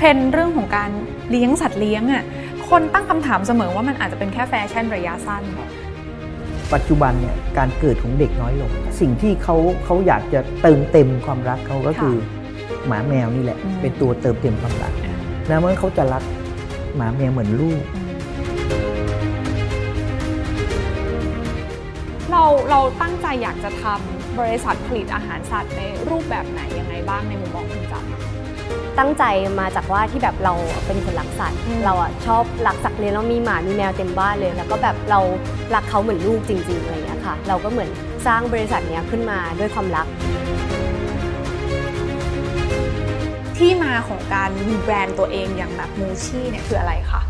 ทรนด์เรื่องของการเลี้ยงสัตว์เลี้ยงอะคนตั้งคำถามเสมอว่ามันอาจจะเป็นแค่แฟชั่นระยะสั้น ปัจจุบันเนี่ยการเกิดของเด็กน้อยลง สิ่งที่เขาเขาอยากจะเติมเต็มความรักเขาก็คือหมาแมวนี่แหละอืมเป็นตัวเติมเต็มความรักนะเมื่อเขาจะรักหมาแมวเหมือนลูกเราเราตั้งใจอยากจะทำบริษัทผลิตอาหารสัตว์ในรูปแบบไหนยังไงบ้างในมุมมองคุณจับ ตั้งใจมาจากว่าที่แบบเราเป็นคนรักสัตว์อืมเราอะชอบรักสัตว์เลี้ยงเรามีหมามีแมวเต็มบ้านเลย แล้วก็แบบเรารักเขาเหมือนลูกจริงๆอะไรอย่างเงี้ยค่ะ เราก็เหมือนสร้างบริษัทเนี้ยขึ้นมาด้วยความรัก ที่มาของการมีแบรนด์ตัวเองอย่างแบบมูชี่เนี่ยคืออะไรคะ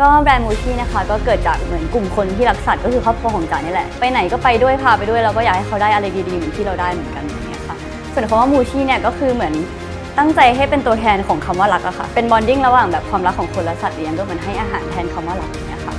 ก็แบรนด์มูชี่นะคะก็เกิดจากเหมือนกลุ่มคนที่รักสัตว์ก็คือครอบครัวของจ๋านี่แหละ ไปไหนก็ไปด้วยพาไปด้วยเราก็อยากให้เขาได้อะไรดีๆเหมือนที่เราได้เหมือนกันอย่างเงี้ยค่ะส่วนคำว่า Moochie เนี่ยก็คือเหมือน ตั้งใจให้เป็นตัวแทนของคำว่ารักอะค่ะ เป็น bonding ระหว่างแบบความรักของคนและสัตว์เลี้ยงก็เหมือนให้อาหารแทนคำว่ารักอย่างเงี้ยค่ะ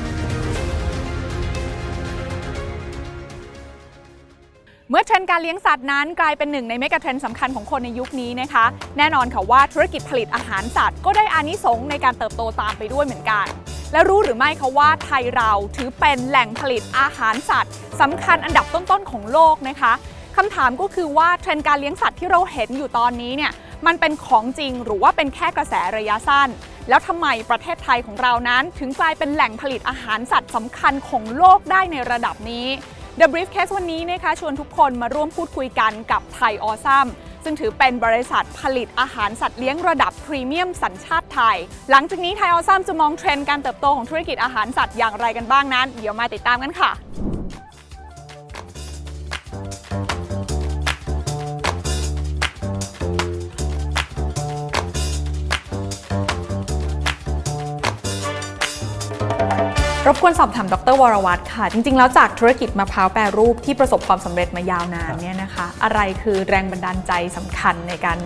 เมื่อเทรนด์การเลี้ยงสัตว์นั้นกลายเป็นหนึ่งในเมกะเทรนด์สำคัญของคนในยุคนี้นะคะ แน่นอนค่ะว่าธุรกิจผลิตอาหารสัตว์ก็ได้อานิสงส์ในการเติบโตตามไปด้วยเหมือนกัน และรู้หรือไม่คะว่าไทยเราถือเป็นแหล่งผลิตอาหารสัตว์สำคัญอันดับต้นๆของโลกนะคะคำถามก็คือว่าเทรนด์การเลี้ยงสัตว์ที่เราเห็นอยู่ตอนนี้เนี่ย มันเป็นของจริงหรือว่าเป็นแค่กระแสระยะสั้น แล้วทำไมประเทศไทยของเรานั้น ถึงกลายเป็นแหล่งผลิตอาหารสัตว์สำคัญของโลกได้ในระดับนี้ The Briefcase วันนี้นะคะชวนทุกคนมาร่วมพูดคุยกันกับ Thai Awesome ซึ่งถือเป็นบริษัทผลิตอาหารสัตว์เลี้ยงระดับพรีเมียมสัญชาติไทย หลังจากนี้ Thai Awesome จะมองเทรนด์การเติบโตของธุรกิจอาหารสัตว์อย่างไรกันบ้างนั้น เดี๋ยวมาติดตามกันค่ะ รบกวนสอบถามดรวรวัตรค่ะ จริง ๆ แล้วจากธุรกิจมะพร้าวแปรรูปที่ประสบความสำเร็จมายาวนานเนี่ยนะคะ อะไรคือแรงบันดาลใจสำคัญในการ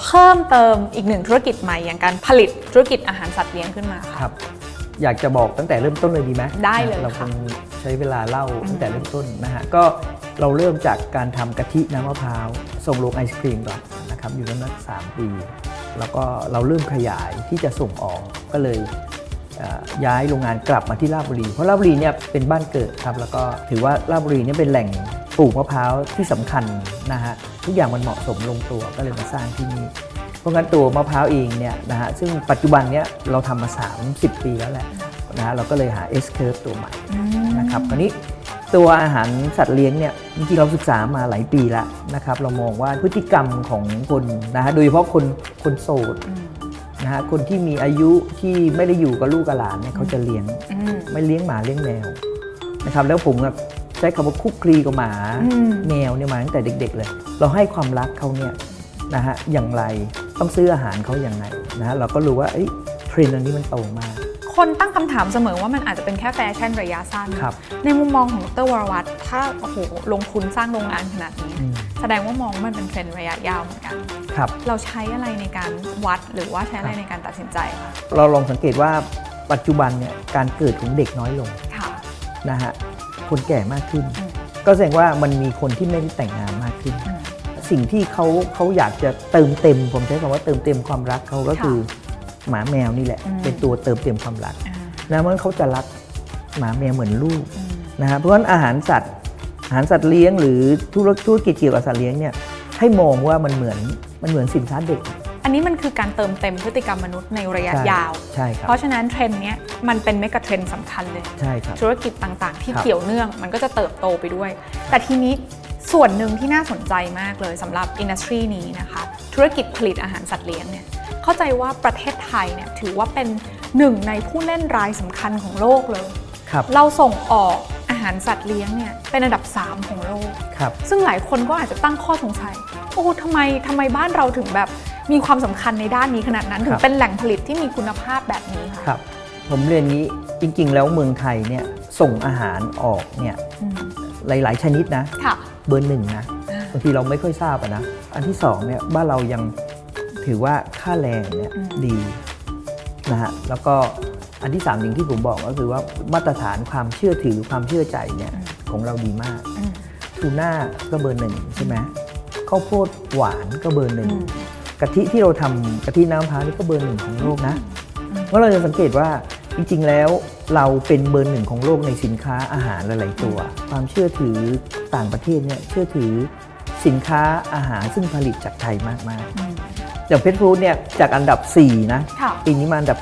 เพิ่มเติมอีกหนึ่งธุรกิจใหม่อย่างการผลิตธุรกิจอาหารสัตว์เลี้ยงขึ้นมาคค่ะรับ อยากจะบอกตั้งแต่เริ่มต้นเลยดีไหมได้เลยเราคค่ะงใช้เวลาเล่าตั้งแต่เริ่มต้นนะฮะก็เราเริ่มจากการทำกะทิน้ำมะพร้าวส่งโรงไอศครีมก่อนนะครับอยู่นั้นสามปี แล้วก็เราเริ่มขยายที่จะส่งออกก็เลยเอ่อ ย้ายโรงงานกลับมาที่ราชบุรี เพราะราชบุรีเนี่ยเป็นบ้านเกิดครับแล้วก็ถือว่าราชบุรีเนี่ยเป็นแหล่งปลูกมะพร้าวที่สำคัญนะฮะทุกอย่างมันเหมาะสมลงตัวก็เลยมาสร้างที่นี่เพราะงั้นตัวมะพร้าวเองเนี่ยนะฮะซึ่งปัจจุบันเนี้ยเราทำมา 30 ปีแล้วแหละนะฮะเราก็เลยหา S curve ตัวใหม่นะครับคราวนี้ตัวอาหารสัตว์เลี้ยงเนี่ยจริงๆเราศึกษามาหลายปีแล้วนะครับเรามองว่าพฤติกรรมของคนนะฮะโดยเฉพาะคนคนโสด นะฮะคนที่มีอายุที่ไม่ได้อยู่กับลูกกับหลานเนี่ยเขาจะเลี้ยงอืมไม่เลี้ยงหมาเลี้ยงแมวนะครับแล้วผมอะใช้คำว่าคุกคลีกับหมาอืมแมวเนี่ยมาตั้งแต่เด็ก ๆ เลย เราให้ความรักเขาเนี่ยนะฮะอย่างไรต้องซื้ออาหารเขาอย่างไรนะฮะเราก็รู้ว่าเอ้ยเทรนด์อันนี้มันโตมากคนตั้งคำถามเสมอว่ามันอาจจะเป็นแค่แฟชั่นระยะสั้นครับในมุมมองของดรวรวัตรถ้าโอ้โหลงทุนสร้างโรงงานขนาดนี้อืมแสดงว่ามองว่ามันเป็นเทรนด์ระยะยาวเหมือนกัน ครับ เราใช้อะไรในการวัดหรือว่าใช้อะไรในการตัดสินใจคะเราลองสังเกตว่าปัจจุบันเนี่ยการเกิดของเด็กน้อยลงค่ะนะฮะคนแก่มากขึ้นอืมก็แสดงว่ามันมีคนที่ไม่ได้แต่งงานมากขึ้นอืมสิ่งที่เขาเขาอยากจะเติมเต็ม ผมใช้คำว่าเติมเต็มความรักเขาก็ค่ะคือหมาแมวนี่แหละอืมเป็นตัวเติมเต็มความรักอ่านะเพราะฉะนั้นเขาจะรักหมาแมวเหมือนลูกอืมนะฮะเพราะฉะนั้นอาหารสัตว์อาหารสัตว์เลี้ยงหรือธุรธุรกิจเกี่ยวกับสัตว์เลี้ยงเนี่ยให้มองว่ามันเหมือน มันเหมือนสินค้าเด็ก อันนี้มันคือการเติมเต็มพฤติกรรมมนุษย์ในระยะใช่ยาว ใช่ครับ เพราะฉะนั้นเทรนด์เนี้ยมันเป็นเมกะเทรนด์สำคัญเลย ใช่ครับ ธุรกิจต่างๆ ที่ครับเกี่ยวเนื่องมันก็จะเติบโตไปด้วย แต่ทีนี้ส่วนหนึ่งที่น่าสนใจมากเลยสำหรับ industry นี้นะคะ ธุรกิจผลิตอาหารสัตว์เลี้ยงเนี่ยเข้าใจว่าประเทศไทยเนี่ยถือว่าเป็นหนึ่งในผู้เล่นรายสำคัญของโลกเลยครับเราส่งออกอาหารสัตว์เลี้ยงเนี่ยเป็นอันดับ 3 ของโลก ครับ ซึ่งหลายคนก็อาจจะตั้งข้อสงสัย โอ้ทำไมทำไมบ้านเราถึงแบบมีความสำคัญในด้านนี้ขนาดนั้น ถึคงรับ เป็นแหล่งผลิตที่มีคุณภาพแบบนี้ค่ะครับ ผมเรียนนี้จริงๆ แล้วเมืองไทยเนี่ยส่งอาหารออกเนี่ยอืมหลายๆ ชนิดนะ ค่ะ เบอร์หนึ่งนะอ่า บางทีเราไม่ค่อยทราบอะนะ อันที่สองเนี่ยบ้านเรายังถือว่าค่าแรงเนี่ยอืมดีนะฮะแล้วก็ อันที่สามอย่างที่ผมบอกก็คือว่ามาตรฐานความเชื่อถือความเชื่อใจเนี่ยของเราดีมากอืมทูน่าก็เบอร์หนึ่งใช่ไหมข้าวโพดหวานก็เบอร์หนึ่งอืมกะทิที่เราทำกะทิน้ำมะพร้าวนี่ก็เบอร์หนึ่งของโลกนะเพราะเราจะสังเกตว่าจริงๆแล้วเราเป็นเบอร์หนึ่งของโลกในสินค้าอาหารหลายๆตัว ความเชื่อถือต่างประเทศเนี่ยเชื่อถือสินค้าอาหารซึ่งผลิตจากไทยมากๆอย่างเพชรฟูดเนี่ยจากอันดับ 4 นะค่ะปีนี้มาอันดับ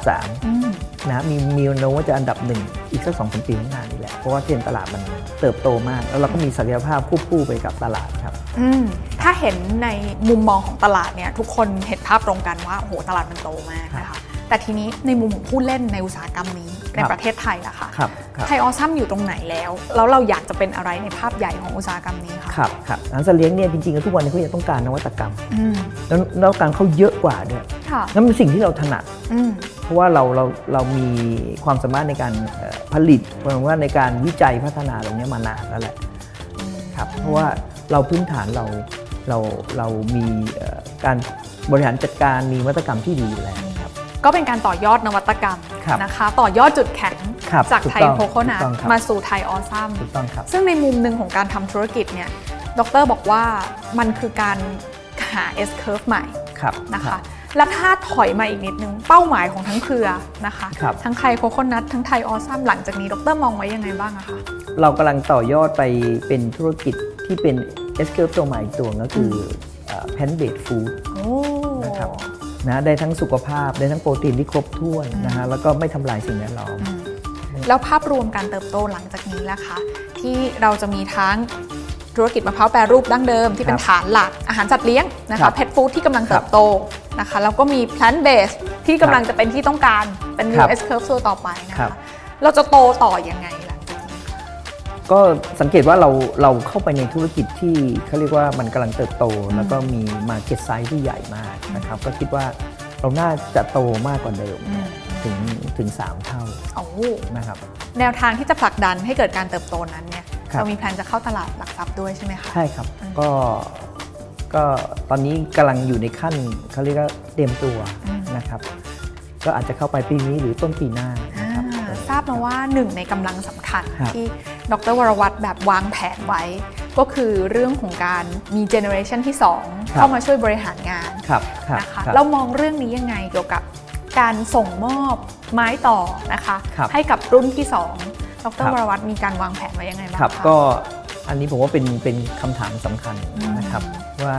อืม3 นะมีมีแนวโน้มว่าจะอันดับหนึ่งอีกสักสองสามปีข้างหน้านี่แหละเพราะว่าเทรนด์ตลาดมันเติบโตมาก แล้วเราก็มีศักยภาพควบคู่ไปกับตลาดครับอืมถ้าเห็นในมุมมองของตลาดเนี่ยทุกคนเห็นภาพตรงกันว่าโอ้โหตลาดมันโตมากนะคะแต่ทีนี้ในมุมของผู้เล่นในอุตสาหกรรมนี้ในครับประเทศไทยล่ะคะครับครับไทยออซัมอยู่ตรงไหนแล้ว แล้วเราอยากจะเป็นอะไรในภาพใหญ่ของอุตสาหกรรมนี้คะครับครับอาหารสัตว์เลี้ยงเนี่ยจริงๆแล้วทุกวันนี้เขายังต้องการนวัตกรรมอืมแล้วนวัตกรรมเขาเยอะกว่าด้วยค่ะนั่นเป็นสิ่งที่เราถนัดอืมเพ ราะว่าเราเราเรามีความสามารถในการเอ่อผลิตความสามารถในการวิจัยพัฒนาตรงนี้มานานแล้วแหละครับเพราะว่าเราพื้นฐานเราเราเรามีเอ่อการบริหารจัดการมีนวัตกรรมที่ดีอยู่แล้วครับก็เป็นการต่อยอดนวัตกรรมครับนะคะ ต่อยอดจุดแข็งครับจากถูกไทยต้องโคโคนัทถูกต้องครับมาสู่ไทยออซัมถูกต้องครับซึ่งในมุมหนึ่งของการทำธุรกิจเนี่ยดรบอกว่ามันคือการหา S curve ใหม่ครับนะรัคะบ และถ้าถอยมาอีกนิดนึง เป้าหมายของทั้งเครือนะคะ ครับ ทั้งไทยโคโคนัททั้งไทยออซัมหลังจากนี้ดรมองไว้ยังไงบ้างอะคะ เรากำลังต่อยอดไปเป็นธุรกิจที่เป็น S curve ตัวใหม่อีกตัวก็คือแพนเบดฟู้ด โอ้ นะครับ นะได้ทั้งสุขภาพได้ทั้งโปรตีนที่ครบถ้วนนะฮะแล้วก็ไม่ทำลายสิ่งแวดล้อม อืมแล้วภาพรวมการเติบโตหลังจากนี้ล่ะคะ ที่เราจะมีทั้งธุรกิจมะพร้าวแปรรูปดั้งเดิมที่เป็นครับฐานหลักอาหารสัตว์เลี้ยงนะครัคะบเพ t ฟู้ดที่กำลังเติบโต นะคะแล้วก็มี plant based ที่กำลังจะเป็นที่ต้องการเป็นครั new บ S curve ตัวต่อไปนะครัคะบ เราจะโตต่อยังไงหลังจากนี้คะก็สังเกตว่าเราเราเข้าไปในธุรกิจที่เขาเรียกว่ามันกำลังเติบโต แล้วก็มี Market Size ที่ใหญ่มากนะครับ ก็คิดว่าเราน่าจะโตมากกว่าเดิมอืมถึงถึง 3 เท่าโอ้นะครับ แนวทางที่จะผลักดันให้เกิดการเติบโตนั้นเนี่ยครับ เรามีแผนจะเข้าตลาดหลักทรัพย์ด้วยใช่ไหมคะ ใช่ครับ ก็ ก็ตอนนี้กำลังอยู่ในขั้นเขาเรียกว่าเตรียมตัวอืมนะครับ ก็อาจจะเข้าไปปีนี้หรือต้นปีหน้านะครับอ่าทราบมาว่าหนึ่งในกำลังสำคัญครับ ที่ดรวรวัตรแบบวางแผนไว้ ก็คือเรื่องของการมีเจเนอเรชันที่ 2 เข้ามาช่วยบริหารงานครับครับนะคะครับ เรามองเรื่องนี้ยังไงเกี่ยวกับการส่งมอบไม้ต่อนะคะ ครับให้กับรุ่นที่ 2 ดครัรบ วรวัตรมีการวางแผนไว้ยังไงบ้างครับคะ ก็ อันนี้ผมว่าเป็นเป็นคำถามสำคัญนะครับว่า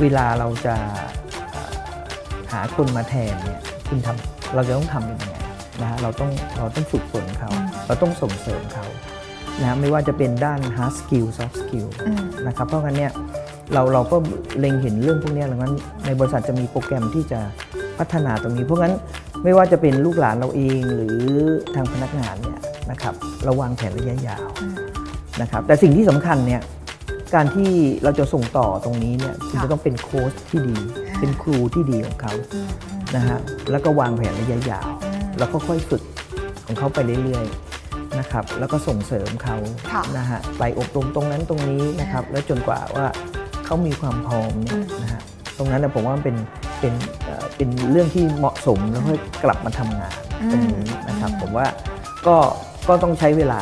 เวลาเราจะเอ่อหาคนมาแทนเนี่ยคุณทำเราจะต้องทำยังไงนะฮะเราต้องเราต้องฝึกฝนเขา เราต้องส่งเสริมเขานะฮะไม่ว่าจะเป็นด้าน hard skill soft skill อืมนะครับเพราะงั้นเนี่ยเราเราก็เล็งเห็นเรื่องพวกเนี้ยดังนั้นในบริษัทจะมีโปรแกรมที่จะพัฒนาตรงนี้ เพราะงั้นไม่ว่าจะเป็นลูกหลานเราเองหรือทางพนักงานเนี่ยนะครับเราวางแผนระยะยาวอืม นะครับแต่สิ่งที่สำคัญเนี่ยการที่เราจะส่งต่อตรงนี้เนี่ยคุณค่ะจะต้องเป็นโค้ชที่ดีอ่าเป็นครูที่ดีของเขาอืมอืมนะฮะแล้วก็วางแผนระยะยาวอืมแล้วก็ค่อยฝึกของเขาไปเรื่อยๆนะครับแล้วก็ส่งเสริมเขาค่ะนะฮะไปอบรมตรงนั้นตรงนี้นะครับแล้วจนกว่าว่าเขามีความพร้อมเนี่อืยมนะฮะตรงนั้นนะผมว่ามันเป็นเป็นเอ่อเป็นเรื่องที่เหมาะสมแล้วค่อยกลับมาทำงานตรงนี้นะครับผมว่าก็ก็ต้องใช้เวลา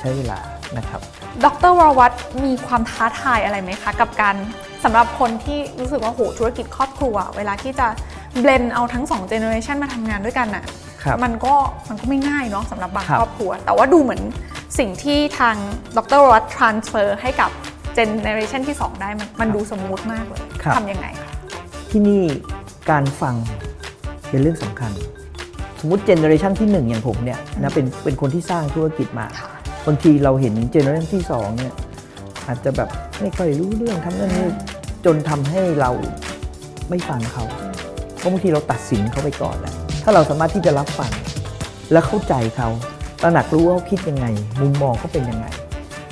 ใช้เวลานะครับ ดรวรวัตรมีความท้าทายอะไรไหมคะ กับการสำหรับคนที่รู้สึกว่าโหธุรกิจครอบครัว เวลาที่จะ blend เอาทั้ง2 generation มาทำงานด้วยกันน่ะครับมันก็มันก็ไม่ง่ายเนาะสำหรับบางครับครอบครัว แต่ว่าดูเหมือนสิ่งที่ทางดรวรวัตร transfer ให้กับ generation ที่ 2 ได้มันมันดู smooth มากเลยครับทำยังไงคะที่นี่การฟังเป็นเรื่องสำคัญ สมมติ generation ที่หนึ่งอย่างผมเนี่ยนะเป็นเป็นคนที่สร้างธุรกิจมาค่ะ บางทีเราเห็น generation ที่สองเนี่ยอาจจะแบบไม่ค่อยรู้เรื่องทำนั่นนี่จนทำให้เราไม่ฟังเขาเพราะบางทีเราตัดสินเขาไปก่อนแล้วถ้าเราสามารถที่จะรับฟังและเข้าใจเขาตระหนักรู้ว่าเขาคิดยังไง มุมมองเขาเป็นยังไง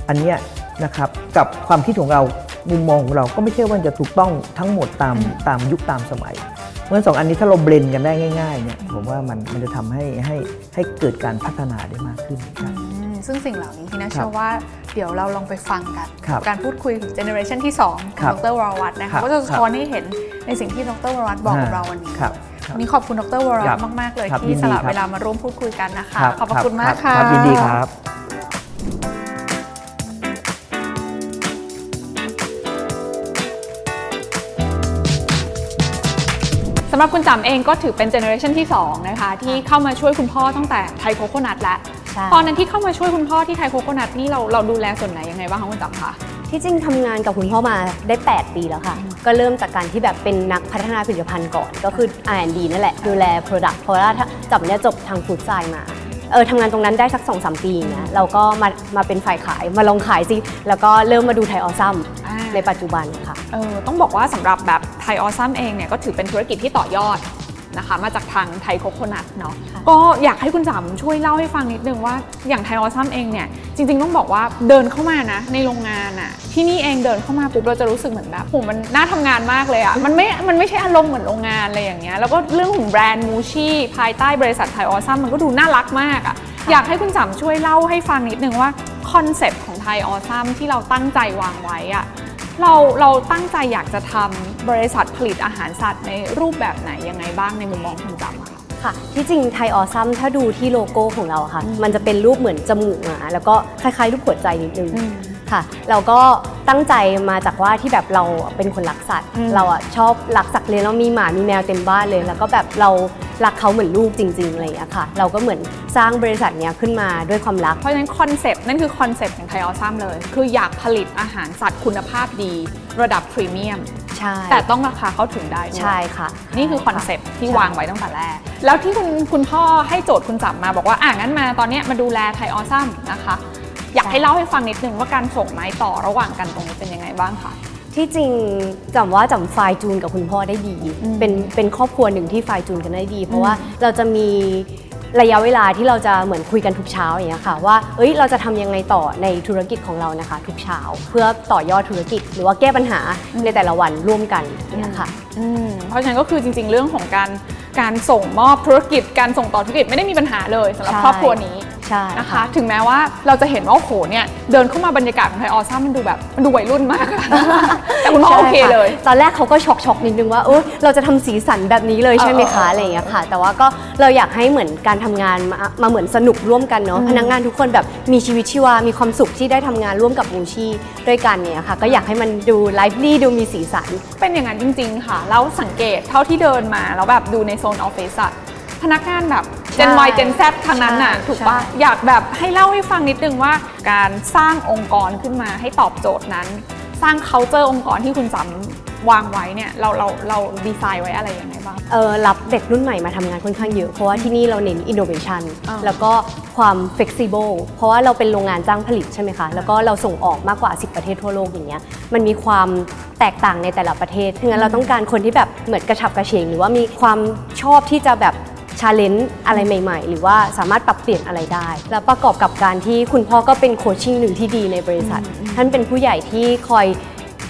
อันเนี้ยนะครับกับความคิดของเรามุมมองของเราก็ไม่ใช่ว่าจะถูกต้องทั้งหมดตามตามยุคตามสมัยเพราะฉะนั้นสองอันนี้ถ้าเราเบลนกันได้ง่ายๆเนี่ยผมว่ามันมันจะทำให้ให้ให้เกิดการพัฒนาได้มากขึ้นครับอืม ซึ่งสิ่งเหล่านี้ที่น่าครับเชื่อว่าเดี๋ยวเราลองไปฟังกันครับการพูดคุยถึงเจเนอเรชันที่2ขครัองบดรวรวัตรนะครัคะบก็จะสะท้อนให้เห็นในสิ่งที่ดรวรวัตรบอกกับอ่าเราวันนี้ครับครับวันนี้ขอบคุณดรวรวัครัตบรมากๆเลยครับยิที่นสดีละครับเวลามาร่วมพูดคุยกันนะคะรับขอบพระคุณมากรัค่ะครับยินดีครับคหรับคุณจำเองก็ถือเป็น generation ที่ 2 นะคะ ที่เข้ามาช่วยคุณพ่อตั้งแต่ Thai Coconut แล้วใช่ ตอนนั้นที่เข้ามาช่วยคุณพ่อที่ Thai Coconut นี่เราเราดูแลส่วนไหนยังไงบ้างคะคุณจำคะที่จริงทำงานกับคุณพ่อมาได้ 8 ปีแล้วค่ะ ก็เริ่มจากการที่แบบเป็นนักพัฒนาผลิตภัณฑ์ก่อน ก็คือ R&D นั่นแหละ ดูแล Product เพราะว่าถ้าจับเนี่ยจบทาง Food Science มาเออทำงานตรงนั้นได้สัก2อสปีนะเราก็มามาเป็นฝ่ายขายมาลองขายสิ แล้วก็เริ่มมาดู Thai Awesomeอ่าในปัจจุบันค่ะเออต้องบอกว่าสำหรับแบบไทยออซัมเองเนี่ยก็ถือเป็นธุรกิจที่ต่อยอด นะคะ มาจากทางไทยโคโคนัทเนาะค่ะก็อยากให้คุณจำช่วยเล่าให้ฟังนิดนึงว่าอย่างไทยออซัมเองเนี่ย จริง ๆ ต้องบอกว่าเดินเข้ามานะในโรงงานอะที่นี่เองเดินเข้ามาปุ๊บเราจะรู้สึกเหมือนแบบโหมันน่าทำงานมากเลยอะมันไม่มันไม่ใช่อารมณ์เหมือนโรงงานอะไรอย่างเงี้ยแล้วก็เรื่องของแบรนด์มูชี่ภายใต้บริษัทไทยออซัมมันก็ดูน่ารักมากอะอยากให้คุณจำช่วยเล่าให้ฟังนิดนึงว่าคอนเซปต์ของ Thai Awesome ที่เราตั้งใจวางไว้อะ เราเราตั้งใจอยากจะทำบริษัทผลิตอาหารสัตว์ในรูปแบบไหนยังไงบ้างในมุมมองคุณจำอะคะค่ะ ที่จริง Thai Awesome ถ้าดูที่โลโก้ของเราอะค่ะ มันจะเป็นรูปเหมือนจมูกหมาแล้วก็คล้ายๆรูปหัวใจนิดนึงอืม ค่ะเราก็ตั้งใจมาจากว่าที่แบบเราเป็นคนรักสัตว์อืมเราอะชอบรักสัตว์เลยแล้วมีหมามีแมวเต็มบ้านเลย แล้วก็แบบเรารักเขาเหมือนลูกจริงๆอะไรอย่างเงี้ยค่ะ เราก็เหมือนสร้างบริษัทเนี้ยขึ้นมาด้วยความรัก เพราะฉะนั้นคอนเซปต์นั่นคือคอนเซปต์ของ Thai Awesome เลย คืออยากผลิตอาหารสัตว์คุณภาพดี ระดับพรีเมียมใช่แต่ต้องราคาเข้าถึงได้ด้วยใช่ค่ะ นี่คือคอนเซปต์ที่ใช่วางไว้ตั้งแต่แรกแล้วที่คุณคุณพ่อให้โจทย์คุณจับมาบอกว่าอะงั้นมาตอนเนี้ยมาดูแล Thai Awesome นะคะ อยากให้เล่าให้ฟังนิดนึงว่าการส่งไม้ต่อระหว่างกันตรงนี้เป็นยังไงบ้างคะที่จริงจำว่าจำ fine tune กับคุณพ่อได้ดีอืมเป็นเป็นครอบครัวหนึ่งที่ไฟล์จูนกันได้ดี เพราะว่าเราจะมีระยะเวลาที่เราจะเหมือนคุยกันทุกเช้าอย่างเงี้ยค่ะว่าเอ้ยเราจะทำยังไงต่อในธุรกิจของเรานะคะ ทุกเช้า เพื่อต่อยอดธุรกิจ หรือว่าแก้ปัญหาในแต่ละวันร่วมกันเนี่ยค่ะอืมเพราะฉะนั้นก็คือจริง ๆ เรื่องของการการส่งมอบธุรกิจการส่งต่อธุรกิจไม่ได้มีปัญหาเลยสำหรับใช่ครอบครัวนี้ ใช่นะคะ ค่ะ ถึงแม้ว่าเราจะเห็นว่าโอ้โหเนี่ยเดินเข้ามาบรรยากาศของไทยออซ่ามันดูแบบมันดูวัยรุ่นมากอะแต่คุณพ่อโอเคใช่ะเลยตอนแรกเขาก็ช็อกช็อกๆนิดนึงว่าเออเราจะทำสีสันแบบนี้เลยใช่ไหมเออเอคะออะไรอย่างเงี้ยค่ะ แต่ว่าก็เราอยากให้เหมือนการทำงานมามาเหมือนสนุกร่วมกันเนาะอืมพนักงานทุกคนแบบมีชีวิตชีวา มีความสุขที่ได้ทำงานร่วมกับมูชี่ด้วยกันเนี่ยค่ะ ก็อยากให้มันดู lively ดูมีสีสัน เป็นอย่างนั้นจริง ๆ ค่ะ แล้วสังเกตเท่าที่เดินมา แล้วแบบดูในโซนออฟฟิศอะพนักงานแบบ ใช่ Gen Y Gen Z ทางนั้นน่ะใช่ถูกปะใช่อยากแบบให้เล่าให้ฟังนิดนึงว่า การสร้างองค์กรขึ้นมาให้ตอบโจทย์นั้น สร้าง culture องค์กรที่คุณจัมวางไว้เนี่ยเราเราเราดีไซน์ไว้อะไรยังไงบ้าง เออรับเด็กรุ่นใหม่มาทำงานค่อนข้างเยอะ เพราะว่าที่นี่เราเน้น innovation อ่า แล้วก็ความ flexible เพราะว่าเราเป็นโรงงานจ้างผลิตใช่ไหมคะ แล้วก็เราส่งออกมากกว่า 10 ประเทศทั่วโลกอย่างเงี้ย มันมีความแตกต่างในแต่ละประเทศฉะนั้นเราต้องการคนที่แบบเหมือนกระฉับกระเฉงหรือว่ามีความชอบที่จะแบบ challenge อะไรใหม่ ๆ หรือว่าสามารถปรับเปลี่ยนอะไรได้ แล้วประกอบกับการที่คุณพ่อก็เป็น coaching หนึ่งที่ดีในบริษัท ท่านเป็นผู้ใหญ่ที่คอย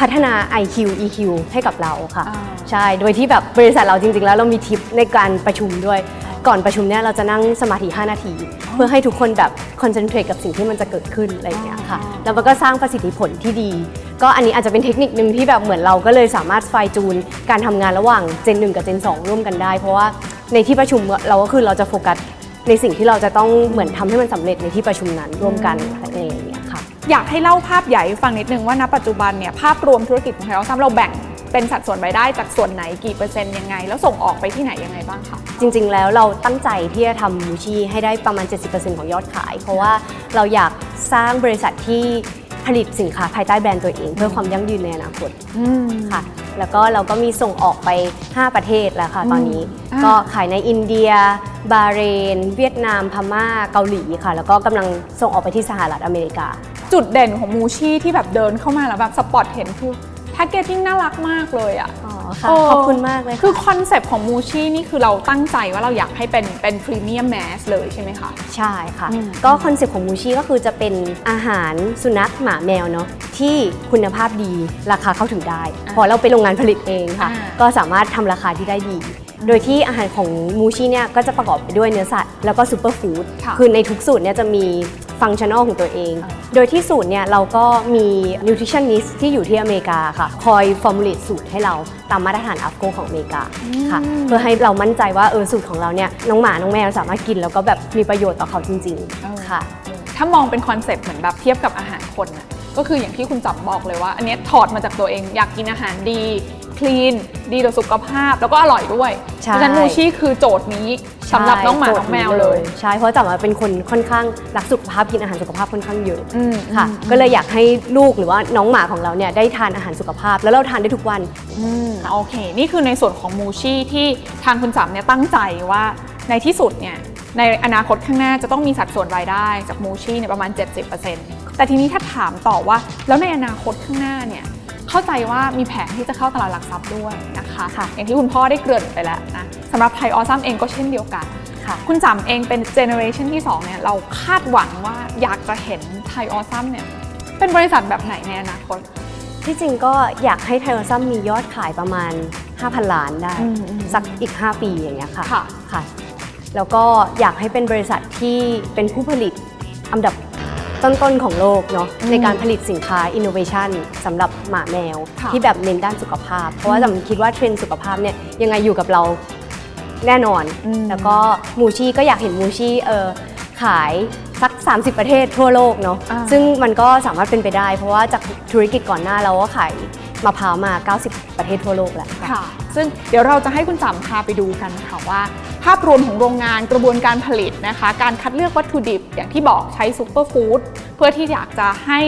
พัฒนา IQ EQ ให้กับเราค่ะอ่าใช่ โดยที่แบบบริษัทเราจริง ๆ แล้วเรามีทิปในการประชุมด้วย ก่อนประชุมเนี่ยเราจะนั่งสมาธิ 5 นาที เพื่อให้ทุกคนแบบคอนเซนเทรตกับสิ่งที่มันจะเกิดขึ้นอะไรอย่างเงี้ยค่ะแล้วมันก็สร้างประสิทธิผลที่ดี ก็อันนี้อาจจะเป็นเทคนิคหนึ่งที่แบบเหมือนเราก็เลยสามารถไฟจูนการทำงานระหว่างเจน1กับเจน2 ร่วมกันได้ เพราะว่าในที่ประชุมเราก็คือเราจะโฟกัสในสิ่งที่เราจะต้องเหมือนทำให้มันสำเร็จในที่ประชุมนั้นร่วมกันอะไรอย่างเงี้ยค่ะอยากให้เล่าภาพใหญ่ให้ฟังนิดนึงว่าณปัจจุบันเนี่ยภาพรวมธุรกิจของไทยออซัมเราแบ่ง เป็นสัดส่วนรายได้จากส่วนไหนกี่เปอร์เซ็นต์ยังไง แล้วส่งออกไปที่ไหนยังไงบ้างคะจริง ๆ แล้วเราตั้งใจที่จะทำมูชีให้ได้ประมาณ 70%ของยอดขาย เพราะว่าเราอยากสร้างบริษัทที่ผลิตสินค้าภายใต้แบรนด์ตัวเอง เพื่อความยั่งยืนในอนาคตค่ะ แล้วก็เราก็มีส่งออกไป 5 ประเทศแล้วค่ะตอนนี้อ่าก็ขายในอินเดีย บาห์เรน เวียดนาม พม่า เกาหลีค่ะ แล้วก็กำลังส่งออกไปที่สหรัฐอเมริกา จุดเด่นของมูชี่ที่แบบเดินเข้ามาแล้วแบบ spot เห็นคือ packaging น่ารักมากเลยอะอ๋อค่ะขอบคุณมากเลยค่ะคือคอนเซปต์ของมูชี่นี่คือเราตั้งใจว่าเราอยากให้เป็นเป็น premium mass เลยใช่ไหมคะ ใช่ค่ะอืมก็คอนเซ็ปต์ของมูชีก็คือจะเป็นอาหารสุนัขหมาแมวเนาะที่คุณภาพดีราคาเข้าถึงได้เพราะเราเป็นโรงงานผลิตเองค่ะอ่าก็สามารถทำราคาที่ได้ดี โดยที่อาหารของมูชีเนี่ยก็จะประกอบไปด้วยเนื้อสัตว์แล้วก็ superfood ค่ะคือในทุกสูตรเนี่ยจะมี functional ของตัวเอง โดยที่สูตรเนี่ยเราก็มี nutritionist ที่อยู่ที่อเมริกาค่ะ คอย formulate สูตรให้เราตามมาตรฐาน AAFCO ของอเมริกาค่ะเพื่อให้เรามั่นใจว่าเออสูตรของเราเนี่ยน้องหมาน้องแมวสามารถกินแล้วก็แบบมีประโยชน์ต่อเขาจริงเออๆค่ะ ถ้ามองเป็นคอนเซปต์เหมือนแบบเทียบกับอาหารคนน่ะก็คืออย่างที่คุณจัมบอกเลยว่า อันเนี้ยถอดมาจากตัวเองอยากกินอาหารดี คลีน ดีต่อสุขภาพแล้วก็อร่อยด้วย ใช่ เพราะฉะนั้นมูชี่คือโจทย์นี้สำหรับน้องหมาใช่น้องแมวเลย ใช่เพราะจ๋ามาเป็นคนค่อนข้างรักสุขภาพกินอาหารสุขภาพค่อนข้างเยอะอืมค่ะ อืม ก็เลยอยากให้ลูกหรือว่าน้องหมาของเราเนี่ยได้ทานอาหารสุขภาพ แล้วเราทานได้ทุกวัน อืมโอเค นี่คือในส่วนของมูชี่ที่ทางคุณจัมเนี่ยตั้งใจว่าในที่สุดเนี่ยในอนาคตข้างหน้าจะต้องมีสัดส่วนรายได้จากมูชี่เนี่ยประมาณ 70%แต่ทีนี้ถ้าถามต่อว่า แล้วในอนาคตข้างหน้าเนี่ย เข้าใจว่ามีแผนที่จะเข้าตลาดหลักทรัพย์ด้วยนะคะค่ะอย่างที่คุณพ่อได้เกริ่นไปแล้วนะสำหรับไทยออซัมเองก็เช่นเดียวกันค่ะคุณจัมเองเป็นเจเนอเรชันที่2เนี่ยเราคาดหวังว่าอยากจะเห็นไทยออซัมเนี่ยเป็นบริษัทแบบไหนในอนาคต ที่จริงก็อยากให้ไทยออซัมมียอดขายประมาณ 5,000 ล้านได้อืมอืมสักอีก 5 ปีอย่างเงี้ยค่ะค่ะค่ะ แล้วก็อยากให้เป็นบริษัทที่เป็นผู้ผลิตอันดับ ต้นๆของโลกเนาะอืมในการผลิตสินค้า innovation สำหรับหมาแมวค่ะที่แบบเน้นด้านสุขภาพ เพราะว่าจำคิดว่าเทรนด์สุขภาพเนี่ยยังไงอยู่กับเราแน่นอนอืมแล้วก็มูชีก็อยากเห็นมูชีเออขายสัก 30 ประเทศทั่วโลกเนาะอ่าซึ่งมันก็สามารถเป็นไปได้ เพราะว่าจากธุรกิจก่อนหน้าเราก็ขายมะพร้าวมา 90 ประเทศทั่วโลกแล้วค่ะ ซึ่งเดี๋ยวเราจะให้คุณจำพาไปดูกันค่ะว่า ภาพรวมของโรงงานกระบวนการผลิตนะคะ การคัดเลือกวัตถุดิบอย่างที่บอกใช้ซูเปอร์ฟู้ดเพื่อที่อยากจะให้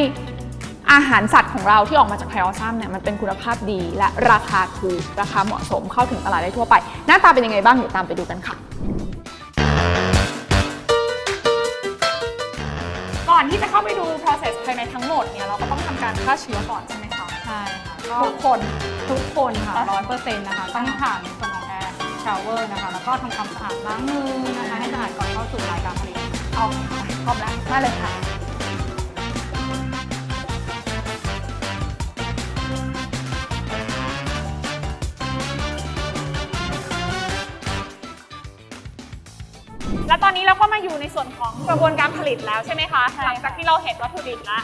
อาหารสัตว์ของเราที่ออกมาจากไทออซัมเนี่ยมันเป็นคุณภาพดีและราคาถูกราคาเหมาะสมเข้าถึงตลาดได้ทั่วไป หน้าตาเป็นยังไงบ้างเดี๋ยวตามไปดูกันค่ะ ก่อนที่จะเข้าไปดู process ภายในทั้งหมดเนี่ยเราก็ต้องทำการฆ่าเชื้อก่อนใช่ไหมคะใช่ค่ะก็ทุกคนทุกคนค่ะร้อยเปอร์เซ็นต์นะคะต้องผ่านในส่วนของแอร์ ชาวเวอร์นะคะ แล้วก็ทำความสะอาดล้างมือนะคะ ให้สะอาดก่อนเข้าสู่รายการผลิตเอาพร้อมแล้วมาเลยค่ะแล้วตอนนี้เราก็มาอยู่ในส่วนของกระบวนการผลิตแล้วใช่ไหมคะหลังจากที่เราเห็นวัตถุดิบแล้ว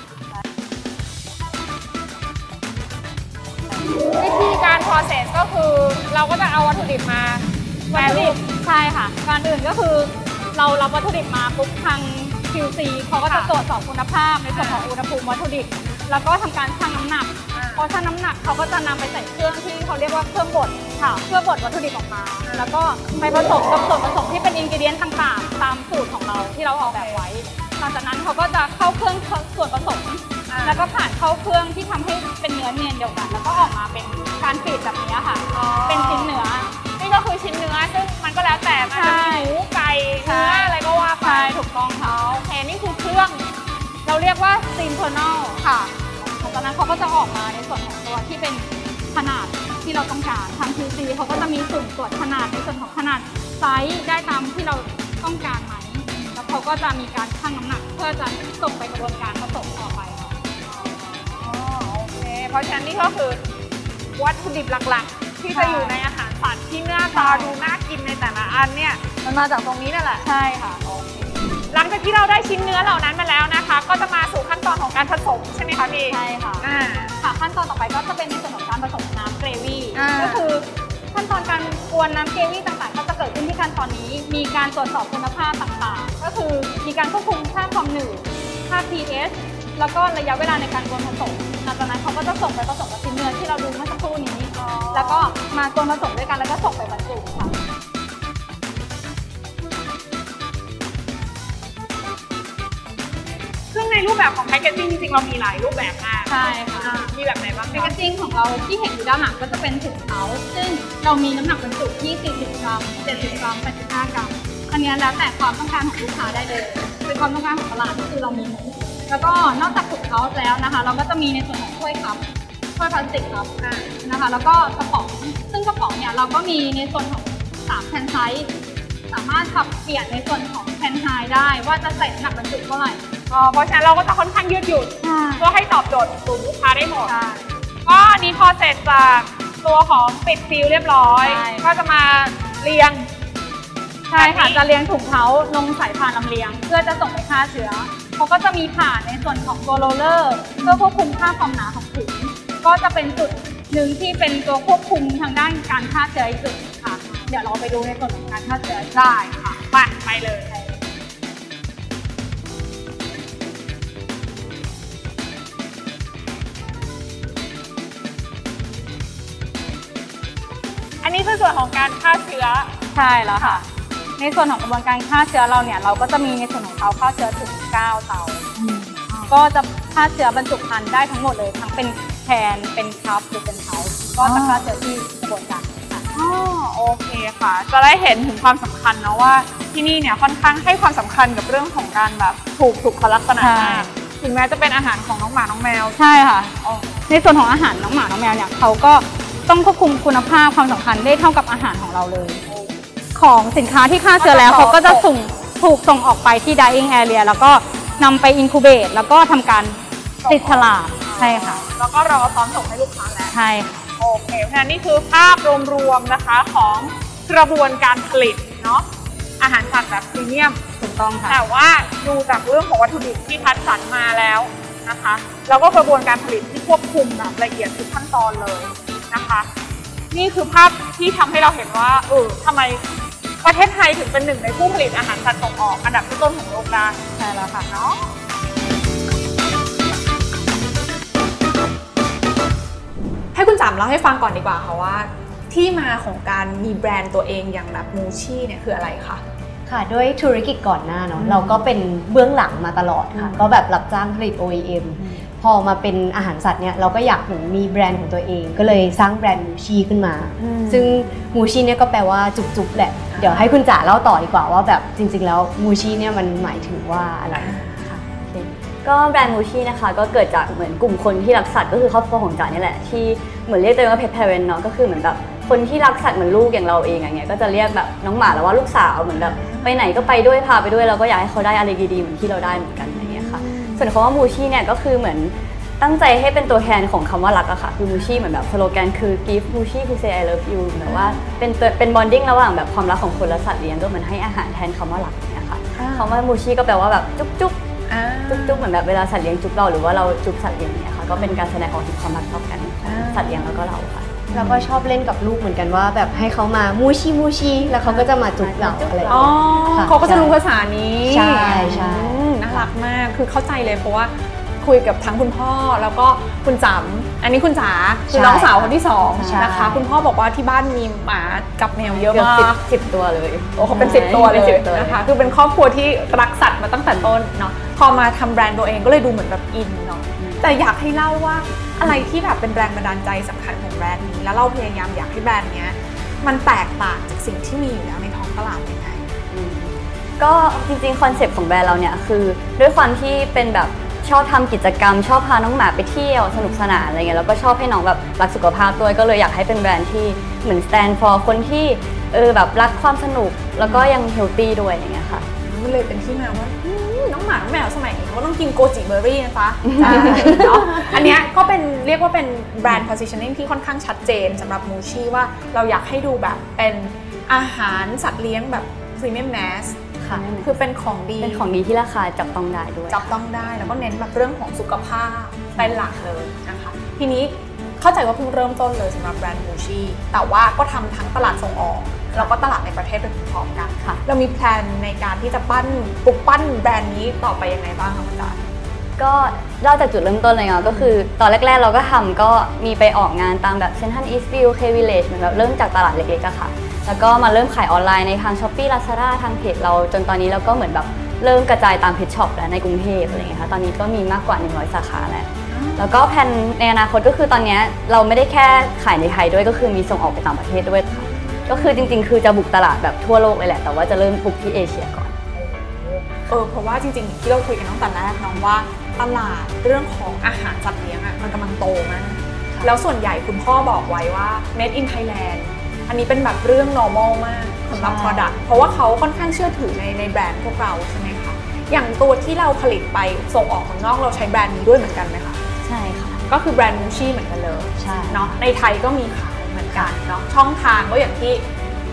วิธีการ process ก็คือเราก็จะเอาวัตถุดิบมาแปรวัตถุรูดิปบใช่ค่ะก่อนอื่นก็คือ เรารับวัตถุดิบมาปุ๊บทาง QC เขาก็จะตรวจสอบคุณภาพในส่วนของอุณหภูมิวัตถุดิบ แล้วก็ทำการชั่งน้ำหนักพอชั่งน้ำหนักเขาก็จะนำไปใส่เครื่องที่เขาเรียกว่าเครื่องบดค่ะเพื่อบดวัตถุดิบออกมา แล้วก็ไปผสมกับส่วนผสมที่เป็นอินกิเดียนต่างๆ ตามสูตรของเราที่เราออกแบบไว้ หลังจากนั้นเขาก็จะเข้าเครื่องส่วนผสม แล้วก็ผ่านเข้าเครื่องที่ทำให้เป็นเนื้อเนียนเดียวกัน แล้วก็ออกมาเป็นการ feed แบบนี้ค่ะเป็นชิ้นเนื้อ นี่ก็คือชิ้นเนื้อซึ่งมันก็แล้วแต่มันจะมีหมูไก่ใช่ เนื้ออะไรก็ว่าไปใช่ถูกต้องค่ะโอเคนี่คือเครื่องเราเรียกว่า steam tunnel ค่ะหลังจากนั้นเขาก็จะออกมาในส่วนของตัวที่เป็นขนาดที่เราต้องการทาง QC เขาก็จะมีสุ่มตรวจขนาดในส่วนของขนาดไซส์ได้ตามที่เราต้องการไหมแล้วเขาก็จะมีการชั่งน้ำหนัก เพื่อจะส่งไปกระบวนการผสมต่อไปค่ะอ๋อโอ เคเพราะฉะนั้นนี่ก็คือวัตถุดิบหลักๆ ที่จะอยู่ในอาหารสัตว์ที่หน้าตาดูน่ากินในแต่ละอันเนี่ยมันมาจากตรงนี้นั่นแหละใช่ค่ะหลังจากที่เราได้ชิ้นเนื้อเหล่านั้นมาแล้วนะคะ ก็จะมาสู่ขั้นตอนของการผสมใช่ไหมคะพี่ใช่ค่ะอ่าค่ะขั้นตอนต่อไปก็จะเป็นในส่วนของการผสมน้ำเกรวี่อ่าก็คือขั้นตอนการกวนน้ำเกรวี่ต่างๆ ก็จะเกิดขึ้นที่ขั้นตอนนี้ มีการตรวจสอบคุณภาพต่างๆ ก็คือมีการควบคุมค่าความหนืดค่า pH แล้วก็ระยะเวลาในการกวนผสมหลังจากนั้นเขาก็จะส่งไปผสมกับชิ้นเนื้อที่เราดูเมื่อสักครู่นี้ แล้วก็มากวนผสมด้วยกันแล้วก็ส่งไปบรรจุค่ะซึ่งในรูปแบบของแพคเกจจิ้งจริงๆเรามีหลายรูปแบบมากใช่ค่ะอ่ามีแบบไหนบ้างแพคะคเกจจิ้งของเราที่เห็นอยู่ด้านหลังก็จะเป็นถุงเท้าซึ่งเรามีน้ำหนักบรรจุที่ 40 กรัม 70 กรัม 85 กรัมอันเนี้ยแล้วแต่ความต้องการของลูกค้าได้เลย เป็นความต้องการของตลาดก็คือเรามีหมด แล้วก็นอกจากถุงเท้าแล้วนะคะ เราก็จะมีในส่วนของถ้วยคัพถ้วยพลาสติกครับนะคะ แล้วก็กระป๋องซึ่งกระป๋องเนี่ยเราก็มีในส่วนของ3แผ่นไซส์สามารถขับเปลี่ยนในส่วนของแผ่นไฮได้ว่าจะใส่น้ำหนักบรรจุเท่าไหร่อ๋อเพราะฉะนั้นเราก็จะค่อนข้างยืดหยุ่นเพื่อให้ตอบโจทย์กลุ่มลูกค้าได้หมดใช่ก็อันนี้พอเสร็จจากตัวของปิดซีลเรียบร้อยใช่ก็จะมาเรียงใช่ค่ะจะเลี้ยงถุงเท้าลงสายพานลำเลียง เพื่อจะส่งไปฆ่าเชื้อ เขาก็จะมีผ่านในส่วนของตัวโรลเลอร์เพื่อควบคุมค่าความหนาของถุงก็จะเป็นจุดหนึ่งที่เป็นตัวควบคุมทางด้านการฆ่าเชื้ออีกจุดค่ะ เดี๋ยวเราไปดูในส่วนของการฆ่าเชื้อได้ค่ะไปไปเลยอันนี้คือส่วนของการฆ่าเชื้อใช่แล้วค่ะ ในส่วนของกระบวนการฆ่าเชื้อเราเนี่ยเราก็จะมีในส่วนของเตาฆ่าเชื้อถึง 9 เตา ก็จะฆ่าเชื้อบรรจุภัณฑ์ได้ทั้งหมดเลย ทั้งเป็นแคนเป็นคัพหรือเป็นเทาก็จะฆ่าเชื้อที่กระบวนการนี้ค่ะอ๋อโอเคค่ะ จะได้เห็นถึงความสำคัญนะว่า ที่นี่เนี่ยค่อนข้างให้ความสำคัญกับเรื่องของการแบบถูกสุขลักษณะใช่มากถึงแม้จะเป็นอาหารของน้องหมาน้องแมวใช่ค่ะอ๋อในส่วนของอาหารน้องหมาน้องแมวเนี่ยเขาก็ต้องควบคุมคุณภาพความสำคัญได้เท่ากับอาหารของเราเลย ของสินค้าที่ฆ่าเชื้อแล้วเขาก็จะส่ง ถูกส่งออกไปที่ dying area แล้วก็นำไป incubate แล้วก็ทำการติดฉลากใช่ค่ะ แล้วก็รอพร้อมส่งให้ลูกค้าแล้ว ใช่ค่ะ โอเคเพราะฉะนั้นนี่คือภาพรวมๆนะคะของกระบวนการผลิตเนาะอาหารสัตว์แบบพรีเมียม ถูกต้องค่ะ แต่ว่าดูจากเรื่องของวัตถุดิบที่คัดสรรมาแล้วนะคะแล้วก็กระบวนการผลิตที่ควบคุมแบบละเอียดทุกขั้นตอนเลยนะคะ นี่คือภาพที่ทำให้เราเห็นว่าเออทำไม ประเทศไทยถึงเป็นหนึ่งในผู้ผลิตอาหารสัตว์ส่งออกอันดับต้นๆของโลกได้ใช่แล้วค่ะเนาะให้คุณจำเล่าให้ฟังก่อนดีกว่าค่ะว่า ที่มาของการมีแบรนด์ตัวเองอย่างแบบมูชี่เนี่ยคืออะไรคะค่ะด้วยธุรกิจก่อนหน้าเนาะเราก็เป็นเบื้องหลังมาตลอดค่ะ ก็แบบรับจ้างผลิต OEM พอมาเป็นอาหารสัตว์เนี่ยเราก็อยากเหมือนมีแบรนด์ของตัวเอง ก็เลยสร้างแบรนด์มูชีขึ้นมา ซึ่งมูชีเนี่ยก็แปลว่าจุกๆแหละเดี๋ยวให้คุณจ๋าเล่าต่อดีกว่าว่าแบบจริง ๆ แล้วมูชีเนี่ยมันหมายถึงว่าอะไรค่ะก็แบรนด์มูชี่นะคะก็เกิดจากเหมือนกลุ่มคนที่รักสัตว์ก็คือครอบครัวของจ๋านี่แหละที่เหมือนเรียกตัวเองว่าเพ t แพ r เ n นเนาะก็คือเหมือนแบบคนที่รักสัตว์เหมือนลูกอย่างเราเองอย่างเงี้ยก็จะเรียกแบบน้องหมาแล้วว่าลูกสาวเหมือนแบบไปไหนก็ไปด้วยพาไปด้วยเราก็อยากให้เขาได้อะไรดีๆเหมือนที่เราได้เหมือนกันอย่างเงี้ยค่ะ ส่วนคำว่ามูชี่เนี่ยก็คือเหมือนตั้งใจให้เป็นตัวแทนของคำว่ารักอะค่ะ คือมูชี่เหมือนแบบสโลแกนคือ give มูชี่คือ say I love you แบบว่าเป็นตัวเป็น bonding ระหว่างแบบความรักของคนและสัตว์เลี้ยงก็เหมือนให้อาหารแทนคำว่ารักอย่างเงี้ยค่ะคำว่ามูชี่ก็แปลว่าแบบจุ๊บจุ๊บจุ๊บๆเหมือนแบบเวลาสัตว์เลี้ยงจุ๊บเราหรือว่าเราจุ๊บสัตว์เลี้ยงเนี่ยค่ะก็เป็นการแสดงของความรักต่อกันของสัตว์เลี้ยงแล้วก็เราค่ะแล้วก็ชอบเล่นกับลูกเหมือนกันว่า แบบให้เขามามูชีมูชีแล้วเขาก็จะมาจุกเราอะไรอย่างอ๋อเงี้ยค่ะเขาก็จะรู้ภาษานี้ใช่ใช่อืม น่ารักมาก คือเข้าใจเลยเพราะว่าคุยกับทั้งคุณพ่อแล้วก็คุณจำอันนี้คุณจ๋าคือน้องสาวคนที่สองใช่นะคะ คุณพ่อบอกว่าที่บ้านมีหมากับแมวเยอะเกือบมาสิบกสิบตัวเลยโอ้เขาเป็นสิบตัวเลยป็นสิบตัวเลยนะคะคือเป็นครอบครัวที่รักสัตว์มาตั้งแต่ต้นเนาะพอมาทำแบรนด์ตัวเองก็เลยดูเหมือนแบบอินเนาะแต่อยากให้เล่าว่าอะไรที่แบบเป็นแรงบันดาลใจสำคัญของแบรนด์นี้ แล้วเราพยายามอยากให้แบรนด์เนี้ยมันแตกต่างจากสิ่งที่มีอยู่แล้วในท้องตลาดยังไงอืม ก็จริงๆคอนเซปต์ของแบรนด์เราเนี่ยคือด้วยความที่เป็นแบบชอบทำกิจกรรม ชอบพาน้องหมาไปเที่ยวสนุกสนานอะไรเงี้ยแล้วก็ชอบให้น้องแบบรักสุขภาพด้วยก็เลยอยากให้เป็นแบรนด์ที่เหมือน stand for คนที่เออแบบรักความสนุกแล้วก็ยังเฮลตี้ด้วยอย่างเงี้ยค่ะมันเลยเป็นที่มาว่าอืมน้องหมาน้องแมวสมัยนี้เขาต้องกินโกจิเบอร์รี่นะจ๊ะใช่เนาะอันเนี้ยก็เป็นเรียกว่าเป็นแบรนด์ positioning ที่ค่อนข้างชัดเจนสำหรับมูชี่ว่าเราอยากให้ดูแบบเป็นอาหารสัตว์เลี้ยงแบบ premium mass ค่ะ คือเป็นของดีเป็นของดีที่ราคาจับต้องได้ด้วยจับต้องได้แล้วก็เน้นแบบเรื่องของสุขภาพเป็นหลักเลยนะคะ ทีนี้เข้าใจว่าเพิ่งเริ่มต้นเลยสำหรับแบรนด์มูชี่แต่ว่าก็ทำทั้งตลาดส่งออกแล้วก็ตลาดในประเทศไปพร้อมๆกันค่ะ เรามี plan ในการที่จะปั้นปลุกปั้นแบรนด์นี้ต่อไปยังไงบ้างคะอาจารย์ก็เล่าจากจุดเริ่มต้นเลยเนาะก็คือ ตอนแรก ๆ เราก็ทำก็มีไปออกงานตามแบบเซ็นทรัลอีสต์วิลล์ เควิลเลจเหมือนแบบเริ่มจากตลาดเล็กๆอะค่ะ แล้วก็มาเริ่มขายออนไลน์ในทาง Shopee Lazada ทางเพจเราจนตอนนี้เราก็เหมือนแบบเริ่มกระจายตามเพจช็อปแล้วในกรุงเทพอะไรอย่างเงี้ยค่ะตอนนี้ก็มีมากกว่า 100 สาขาแล้วแล้วก็แผนในอนาคตก็คือตอนเนี้ยเราไม่ได้แค่ขายในไทยด้วยก็คือมีส่งออกไปต่างประเทศด้วยค่ะก็คือจริง ๆ คือจะบุกตลาดแบบทั่วโลกเลยแหละ แต่ว่าจะเริ่มบุกที่เอเชียก่อนเออเพราะว่าจริงๆที่เราคุยกันตั้งแต่แรกน้องว่าตลาดเรื่องของอาหารสัตว์เลี้ยงอะมันกำลังโตมากแล้วส่วนใหญ่คุณพ่อบอกไว้ว่า made in Thailand อันนี้เป็นแบบเรื่อง normal มากสำหรับใช่ product เพราะว่าเขาค่อนข้างเชื่อถือในในแบรนด์พวกเราใช่ไหมคะ อย่างตัวที่เราผลิตไปส่งออกข้างนอกเราใช้แบรนด์นี้ด้วยเหมือนกันไหมคะ ใช่ค่ะ ก็คือแบรนด์มูชี่เหมือนกันเลยใช่ เนาะ ในไทยก็มีขายเหมือนกันเนาะ ช่องทางก็อย่างที่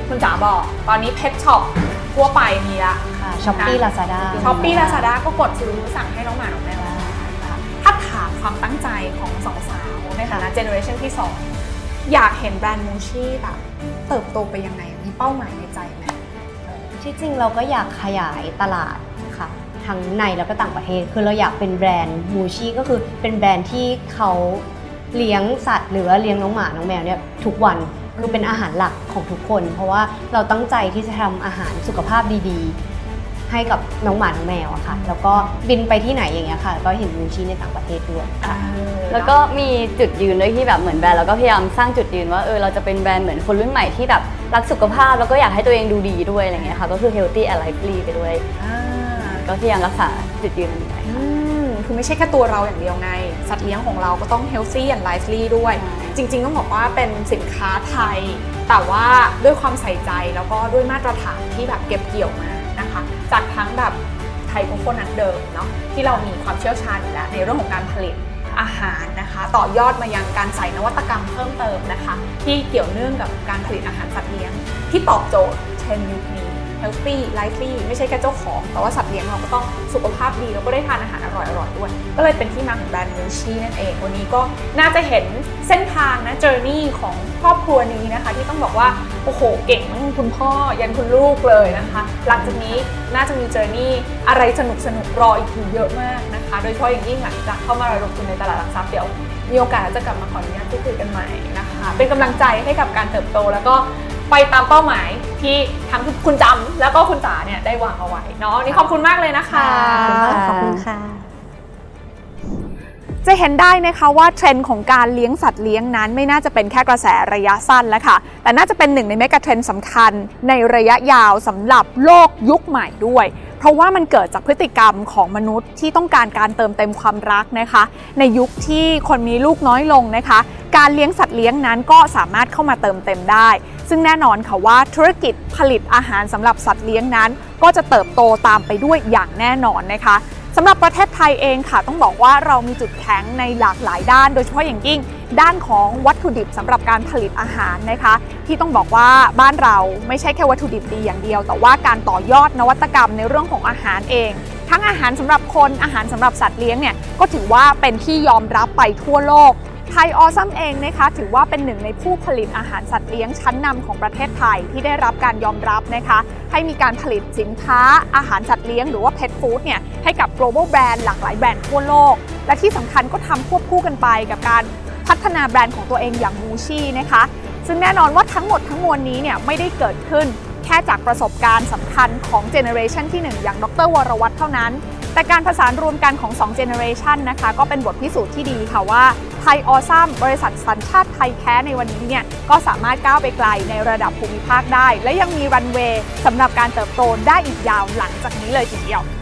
คุณจัมบอก ตอนนี้เพ t ช็อปทั่วไปมีละค่ะ Shopee Lazada Shopee Lazada ก็กดซื้อสั่งให้น้องหมาน้องแมวได้ค่ะถ้าถามความตั้งใจของสองสาวในฐานะเจเนอเรชันที่2อ อยากเห็นแบรนด์มูชี่แบบเติบโตไปยังไง มีเป้าหมายในใจไหมที่จริงเราก็อยากขยายตลาดค่ะทั้งในแล้วก็ต่างประเทศ คือเราอยากเป็นแบรนด์มูชี่ก็คือเป็นแบรนด์ที่เขาเลี้ยงสัตว์หรือว่าเลี้ยงน้องหมาน้องแมวเนี่ยทุกวันคือเป็นอาหารหลักของทุกคน เพราะว่าเราตั้งใจที่จะทำอาหารสุขภาพดีๆ ให้กับน้องหมาน้องแมวอะค่ะ แล้วก็บินไปที่ไหนอย่างเงี้ยค่ะก็เห็นมูชีในต่างประเทศด้วยแล้วก็มีจุดยืนด้วยที่แบบเหมือนแบรนด์เราก็พยายามสร้างจุดยืนว่าเออเราจะเป็นแบรนด์เหมือนคนรุ่นใหม่ที่แบบรักสุขภาพแล้วก็อยากให้ตัวเองดูดีด้วยอะไรเงี้ยค่ะก็คือ healthy and lively ไปด้วยอ่าก็พยายามรักษาจุดยืนนั้นไว้อืมคือไม่ใช่แค่ตัวเราอย่างเดียวไง สัตว์เลี้ยงของเราก็ต้อง healthy and lively ด้วย ใช่ จริง ๆ ต้องบอกว่าเป็นสินค้าไทย แต่ว่าด้วยความใส่ใจแล้วก็ด้วยมาตรฐานที่แบบเก็บเกี่ยวมานะคะ จากทั้งแบบไทยโคโคนัทเดิมเนาะที่เรามีความเชี่ยวชาญอยู่แล้วในเรื่องของการผลิตอาหารนะคะต่อยอดมายังการใส่นวัตกรรมเพิ่มเติมนะคะ ที่เกี่ยวเนื่องกับการผลิตอาหารสัตว์เลี้ยงที่ตอบโจทย์เทรนด์ยุคนี้ healthy lively ไม่ใช่แค่เจ้าของ แต่ว่าสัตว์เลี้ยงเราก็ต้องสุขภาพดีแล้วก็ได้ทานอาหารอร่อยๆด้วย ก็เลยเป็นที่มาของแบรนด์มูชีนั่นเอง วันนี้ก็น่าจะเห็นเส้นทางนะ journey ของครอบครัวนี้นะคะ ที่ต้องบอกว่า โอ้โห เก่งทั้งคุณพ่อยันคุณลูกเลยนะคะ หลังจากนี้น่าจะมี journey อะไรสนุกสนุกๆรออีกอยู่เยอะมากนะคะ โดยเฉพาะอย่างยิ่งหลังจากเข้ามาระดมทุนในตลาดหลักทรัพย์เดี๋ยวมีโอกาสจะกลับมาขออนุญาตพูดคุยกันใหม่นะคะ เป็นกำลังใจให้กับการเติบโตแล้วก็ไปตามเป้าหมาย ที่ทั้งคุณจำแล้วก็คุณจ๋าเนี่ยได้วางเอาไว้เนาะนี่ขอบคุณมากเลยนะคะ ขอบคุณค่ะ จะเห็นได้นะคะว่าเทรนด์ของการเลี้ยงสัตว์เลี้ยงนั้น ไม่น่าจะเป็นแค่กระแสระยะสั้นแล้วค่ะ แต่น่าจะเป็นหนึ่งในเมกะเทรนด์สำคัญในระยะยาวสำหรับโลกยุคใหม่ด้วย เพราะว่ามันเกิดจากพฤติกรรมของมนุษย์ที่ต้องการการเติมเต็มความรักนะคะ ในยุคที่คนมีลูกน้อยลงนะคะ การเลี้ยงสัตว์เลี้ยงนั้นก็สามารถเข้ามาเติมเต็มได้ ซึ่งแน่นอนค่ะว่าธุรกิจผลิตอาหารสำหรับสัตว์เลี้ยงนั้น ก็จะเติบโตตามไปด้วยอย่างแน่นอนนะคะ สำหรับประเทศไทยเองค่ะ ต้องบอกว่าเรามีจุดแข็งในหลากหลายด้าน โดยเฉพาะอย่างยิ่งด้านของวัตถุดิบสำหรับการผลิตอาหารนะคะ ที่ต้องบอกว่าบ้านเราไม่ใช่แค่วัตถุดิบดีอย่างเดียว แต่ว่าการต่อยอดนวัตกรรมในเรื่องของอาหารเอง ทั้งอาหารสำหรับคนอาหารสำหรับสัตว์เลี้ยงเนี่ยก็ถือว่าเป็นที่ยอมรับไปทั่วโลก ไทยออซัมเองนะคะถือว่าเป็นหนึ่งในผู้ผลิตอาหารสัตว์เลี้ยงชั้นนำของประเทศไทยที่ได้รับการยอมรับนะคะให้มีการผลิตสินค้าอาหารสัตว์เลี้ยงหรือว่า pet food เนี่ยให้กับ global brand หลากหลายแบรนด์ทั่วโลก และที่สำคัญก็ทำควบคู่กันไปกับการพัฒนาแบรนด์ของตัวเองอย่างมูชี่นะคะซึ่งแน่นอนว่าทั้งหมดทั้งมวลนี้เนี่ยไม่ได้เกิดขึ้นแค่จากประสบการณ์สำคัญของเจเนอเรชันที่ 1 อย่างดรวรวัตรเท่านั้น แต่การผสานรวมกันของ2 generation นะคะก็เป็นบทพิสูจน์ที่ดีค่ะว่า ทยออซัมบริษัทสัญชาติไทยแท้ในวันนี้เนี่ยก็สามารถก้าวไปไกลในระดับภูมิภาคได้ และยังมีรันเวย์สำหรับการเติบโตได้อีกยาวหลังจากนี้เลยทีเดียว